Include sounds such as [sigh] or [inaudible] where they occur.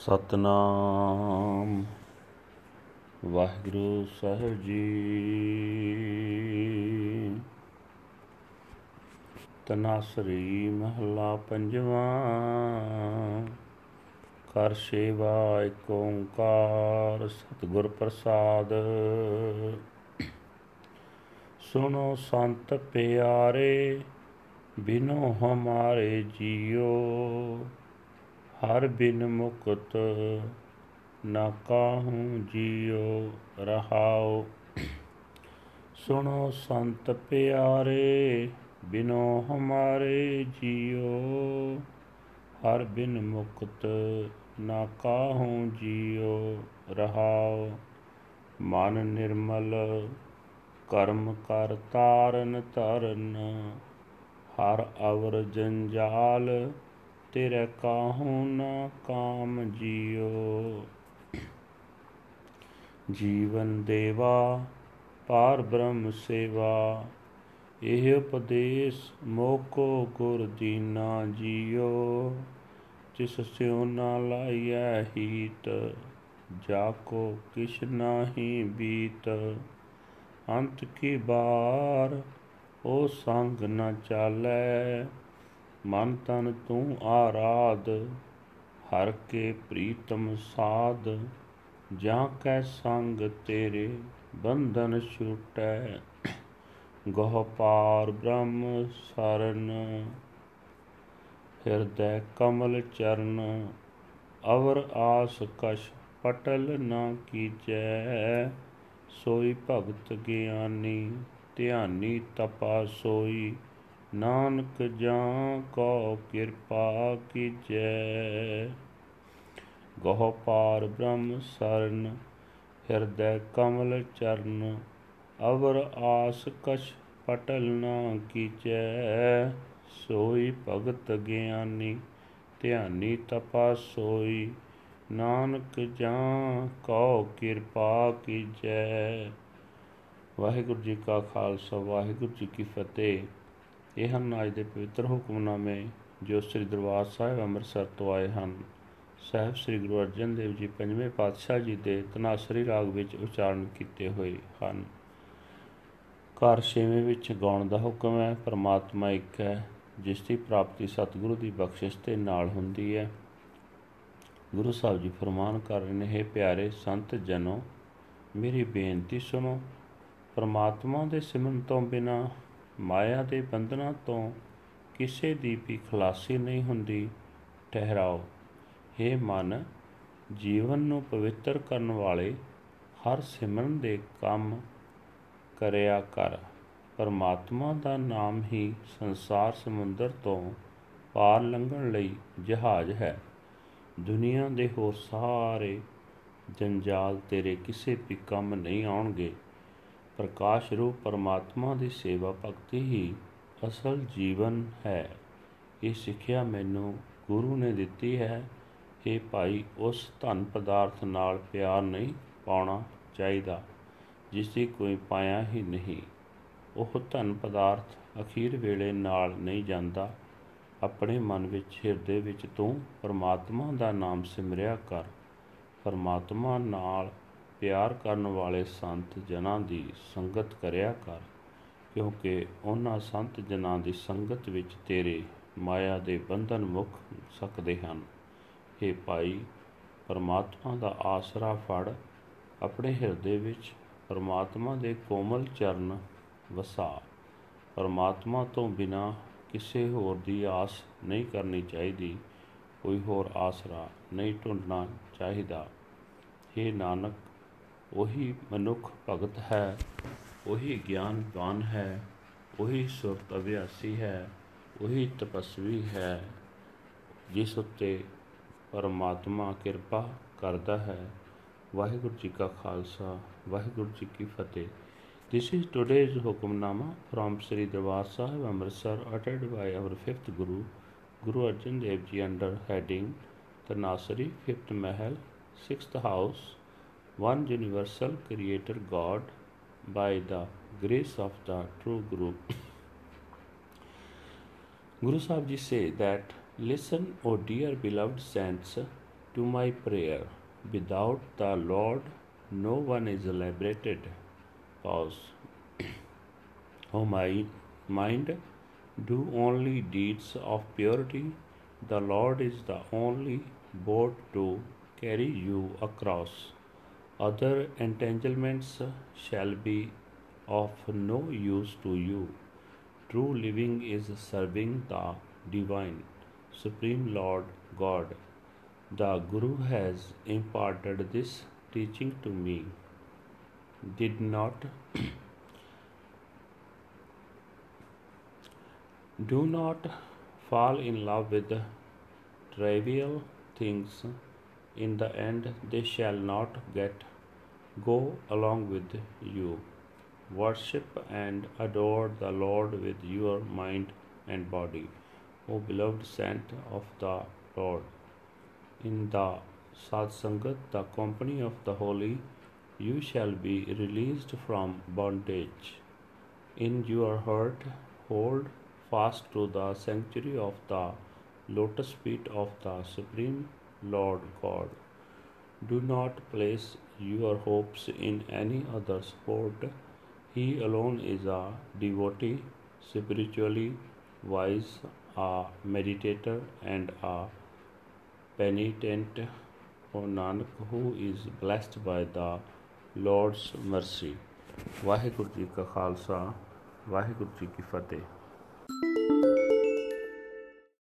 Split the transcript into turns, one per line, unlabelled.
ਸਤਨਾਮ। ਵਾਹਿਗੁਰੂ ਸਾਹਿਬ ਜੀ। ਤਨਾਸਰੀ ਮਹਲਾ ਪੰਜਵਾਂ। ਕਰ ਸੇਵਾ ਏਕ ਓੰਕਾਰ, ਸਤਿਗੁਰ ਪ੍ਰਸਾਦ। ਸੁਨੋ ਸੰਤ ਪਿਆਰੇ, ਬਿਨੋ ਹਮਾਰੇ ਜੀਓ। ਹਰ ਬਿਨ ਮੁਕਤ ਨਾ ਕਾਹੂ ਜੀਉ ਰਹਾਉ। ਸੁਣੋ ਸੰਤ ਪਿਆਰੇ, ਬਿਨੋ ਹਮਾਰੇ ਜੀਉ। ਹਰ ਬਿਨ ਮੁਕਤ ਨਾ ਕਾਹੂ ਜੀਉ ਰਹਾਉ। ਮਨ ਨਿਰਮਲ ਕਰਮ ਕਰ ਤਾਰਨ ਤਰਨ ਹਰ ਅਵਰ ਜੰਜਾਲ ਤੇਰੇ ਕਾਹੂ ਨਾ ਕਾਮ ਜੀਓ। ਜੀਵਨ ਦੇਵਾ ਪਾਰ ਬ੍ਰਹਮ ਸੇਵਾ। ਇਹ ਉਪਦੇਸ਼ ਮੋਕੋ ਗੁਰ ਦੀਨਾ ਜੀਓ। ਜਿਸ ਸਿਉ ਨਾ ਲਾਈਐ ਹੀਤ ਜਾ ਕੋ ਕਿਛ ਨਾਹੀ ਬੀਤ। ਅੰਤ ਕੀ ਬਾਰ, ਉਹ ਸੰਗ ਨ ਚਾਲੈ ਮਨ ਤਨ ਤੂੰ ਆਰਾਧ, ਹਰ ਕੇ ਪ੍ਰੀਤਮ ਸਾਧ। ਜਾਂ ਕੈ ਸੰਗ ਤੇਰੇ ਬੰਧਨ ਛੁਟੈ, ਗੋਹ ਪਾਰ ਬ੍ਰਹਮ ਸਰਨ। ਹਿਰਦੈ ਕਮਲ ਚਰਨ, ਅਵਰ ਆਸ ਕਸ਼ ਪਟਲ ਨਾ ਕੀਜੈ। ਸੋਈ ਭਗਤ ਗਿਆਨੀ, ਧਿਆਨੀ ਤਪਾ ਸੋਈ ਨਾਨਕ ਜਾਂ ਕੋ ਕਿਰਪਾ ਕੀਜੈ। ਗੋਹ ਪਾਰ ਬ੍ਰਹਮ ਸਰਨ, ਹਿਰਦੈ ਕਮਲ ਚਰਨ, ਅਵਰ ਆਸ ਕਛ ਪਟਲ ਨਾ ਕੀਜੈ। ਸੋਈ ਭਗਤ ਗਿਆਨੀ, ਧਿਆਨੀ ਤਪਾ ਸੋਈ, ਨਾਨਕ ਜਾਂ ਕੋ ਕਿਰਪਾ ਕੀਜੈ। ਵਾਹਿਗੁਰੂ ਜੀ ਕਾ ਖਾਲਸਾ, ਵਾਹਿਗੁਰੂ ਜੀ ਕੀ ਫਤਿਹ। ਇਹ ਹਨ ਅੱਜ ਦੇ ਪਵਿੱਤਰ ਹੁਕਮਨਾਮੇ, ਜੋ ਸ੍ਰੀ ਦਰਬਾਰ ਸਾਹਿਬ ਅੰਮ੍ਰਿਤਸਰ ਤੋਂ ਆਏ ਹਨ। ਸਾਹਿਬ ਸ੍ਰੀ ਗੁਰੂ ਅਰਜਨ ਦੇਵ ਜੀ ਪੰਜਵੇਂ ਪਾਤਸ਼ਾਹ ਜੀ ਦੇ ਤਨਾਸਰੀ ਰਾਗ ਵਿੱਚ ਉਚਾਰਨ ਕੀਤੇ ਹੋਏ ਹਨ। ਘਰ ਛੇਵੇਂ ਵਿੱਚ ਗਾਉਣ ਦਾ ਹੁਕਮ ਹੈ, ਪਰਮਾਤਮਾ ਇੱਕ ਹੈ, ਜਿਸ ਦੀ ਪ੍ਰਾਪਤੀ ਸਤਿਗੁਰੂ ਦੀ ਬਖਸ਼ਿਸ਼ ਤੇ ਨਾਲ ਹੁੰਦੀ ਹੈ। ਗੁਰੂ ਸਾਹਿਬ ਜੀ ਫਰਮਾਨ ਕਰ ਰਹੇ ਨੇ, ਹੈ ਪਿਆਰੇ ਸੰਤ ਜਨੋ, ਮੇਰੀ ਬੇਨਤੀ ਸੁਣੋ, ਪਰਮਾਤਮਾ ਦੇ ਸਿਮਰਨ ਤੋਂ ਬਿਨਾ ਮਾਇਆ ਦੇ ਬੰਧਨਾਂ ਤੋਂ ਕਿਸੇ ਦੀ ਵੀ ਖਲਾਸੀ ਨਹੀਂ ਹੁੰਦੀ, ਠਹਿਰਾਓ। हे ਮਨ, ਜੀਵਨ ਨੂੰ ਪਵਿੱਤਰ ਕਰਨ ਵਾਲੇ ਹਰ ਸਿਮਰਨ ਦੇ ਕੰਮ ਕਰਿਆ ਕਰ। ਪਰਮਾਤਮਾ ਦਾ ਨਾਮ ਹੀ ਸੰਸਾਰ ਸਮੁੰਦਰ ਤੋਂ ਪਾਰ ਲੰਘਣ ਲਈ ਜਹਾਜ਼ ਹੈ। ਦੁਨੀਆ ਦੇ ਹੋਰ ਸਾਰੇ ਜੰਜਾਲ ਤੇਰੇ ਕਿਸੇ ਵੀ ਕੰਮ ਨਹੀਂ ਆਉਣਗੇ। ਪ੍ਰਕਾਸ਼ ਰੂਪ ਪਰਮਾਤਮਾ ਦੀ ਸੇਵਾ ਭਗਤੀ ਹੀ ਅਸਲ ਜੀਵਨ ਹੈ। ਇਹ ਸਿੱਖਿਆ ਮੈਨੂੰ ਗੁਰੂ ਨੇ ਦਿੱਤੀ ਹੈ ਕਿ ਭਾਈ ਉਸ ਧਨ ਪਦਾਰਥ ਨਾਲ ਪਿਆਰ ਨਹੀਂ ਪਾਉਣਾ ਚਾਹੀਦਾ ਜਿਸ ਦੀ ਕੋਈ ਪਾਇਆ ਹੀ ਨਹੀਂ। ਉਹ ਧਨ ਪਦਾਰਥ ਅਖੀਰ ਵੇਲੇ ਨਾਲ ਨਹੀਂ ਜਾਂਦਾ। ਆਪਣੇ ਮਨ ਵਿੱਚ ਹਿਰਦੇ ਵਿੱਚ ਤੂੰ ਪਰਮਾਤਮਾ ਦਾ ਨਾਮ ਸਿਮਰਿਆ ਕਰ। ਪਰਮਾਤਮਾ ਨਾਲ ਪਿਆਰ ਕਰਨ ਵਾਲੇ ਸੰਤ ਜਨਾਂ ਦੀ ਸੰਗਤ ਕਰਿਆ ਕਰ, ਕਿਉਂਕਿ ਉਹਨਾਂ ਸੰਤ ਜਨਾਂ ਦੀ ਸੰਗਤ ਵਿੱਚ ਤੇਰੇ ਮਾਇਆ ਦੇ ਬੰਧਨ ਮੁਕ ਸਕਦੇ ਹਨ। हे ਭਾਈ, ਪਰਮਾਤਮਾ ਦਾ ਆਸਰਾ ਫੜ, ਆਪਣੇ ਹਿਰਦੇ ਵਿੱਚ ਪਰਮਾਤਮਾ ਦੇ ਕੋਮਲ ਚਰਨ ਵਸਾ। ਪਰਮਾਤਮਾ ਤੋਂ ਬਿਨਾ ਕਿਸੇ ਹੋਰ ਦੀ ਆਸ ਨਹੀਂ ਕਰਨੀ ਚਾਹੀਦੀ, ਕੋਈ ਹੋਰ ਆਸਰਾ ਨਹੀਂ ਢੂੰਡਣਾ ਚਾਹੀਦਾ। हे ਨਾਨਕ ਉਹੀ ਮਨੁੱਖ ਭਗਤ ਹੈ ਉਹੀ ਗਿਆਨਵਾਨ ਹੈ ਉਹੀ ਸੁਰਤ ਅਭਿਆਸੀ ਹੈ ਉਹੀ ਤਪਸਵੀ ਹੈ ਜਿਸ ਉੱਤੇ ਪਰਮਾਤਮਾ ਕਿਰਪਾ ਕਰਦਾ ਹੈ ਵਾਹਿਗੁਰੂ ਜੀ ਕਾ ਖਾਲਸਾ ਵਾਹਿਗੁਰੂ ਜੀ ਕੀ ਫਤਿਹ This is today's Hukamnama from Sri Darbar Sahib Amritsar uttered by our fifth Guru, Guru Arjan Dev Ji under heading Tanasari, fifth Mahal, sixth house, one universal creator God by the grace of the true Guru. [coughs] Guru Sahib Ji say that, Listen, O dear beloved saints, to my prayer. Without the Lord, no one is liberated. Pause. [coughs] O my mind, do only deeds of purity. The Lord is the only boat to carry you across. Other entanglements shall be of no use to you. True living is serving the divine, supreme Lord God. The Guru has imparted this teaching to me. Did not [clears throat] do not fall in love with trivial things. In the end, they shall not get go along with you. Worship and adore the Lord with your mind and body, O beloved saint of the Lord. In the Satsangat, the company of the holy, you shall be released from bondage. In your heart, hold fast to the sanctuary of the lotus feet of the Supreme Lord God. Do not place your hopes in any other sport. He alone is a devotee, spiritually wise, a meditator, and a penitent, O Nanak, who is blessed by the Lord's mercy. Waheguru ji ਕਾ ਖਾਲਸਾ ਵਾਹਿਗੁਰੂ ਜੀ ਕੀ ਫਤਿਹ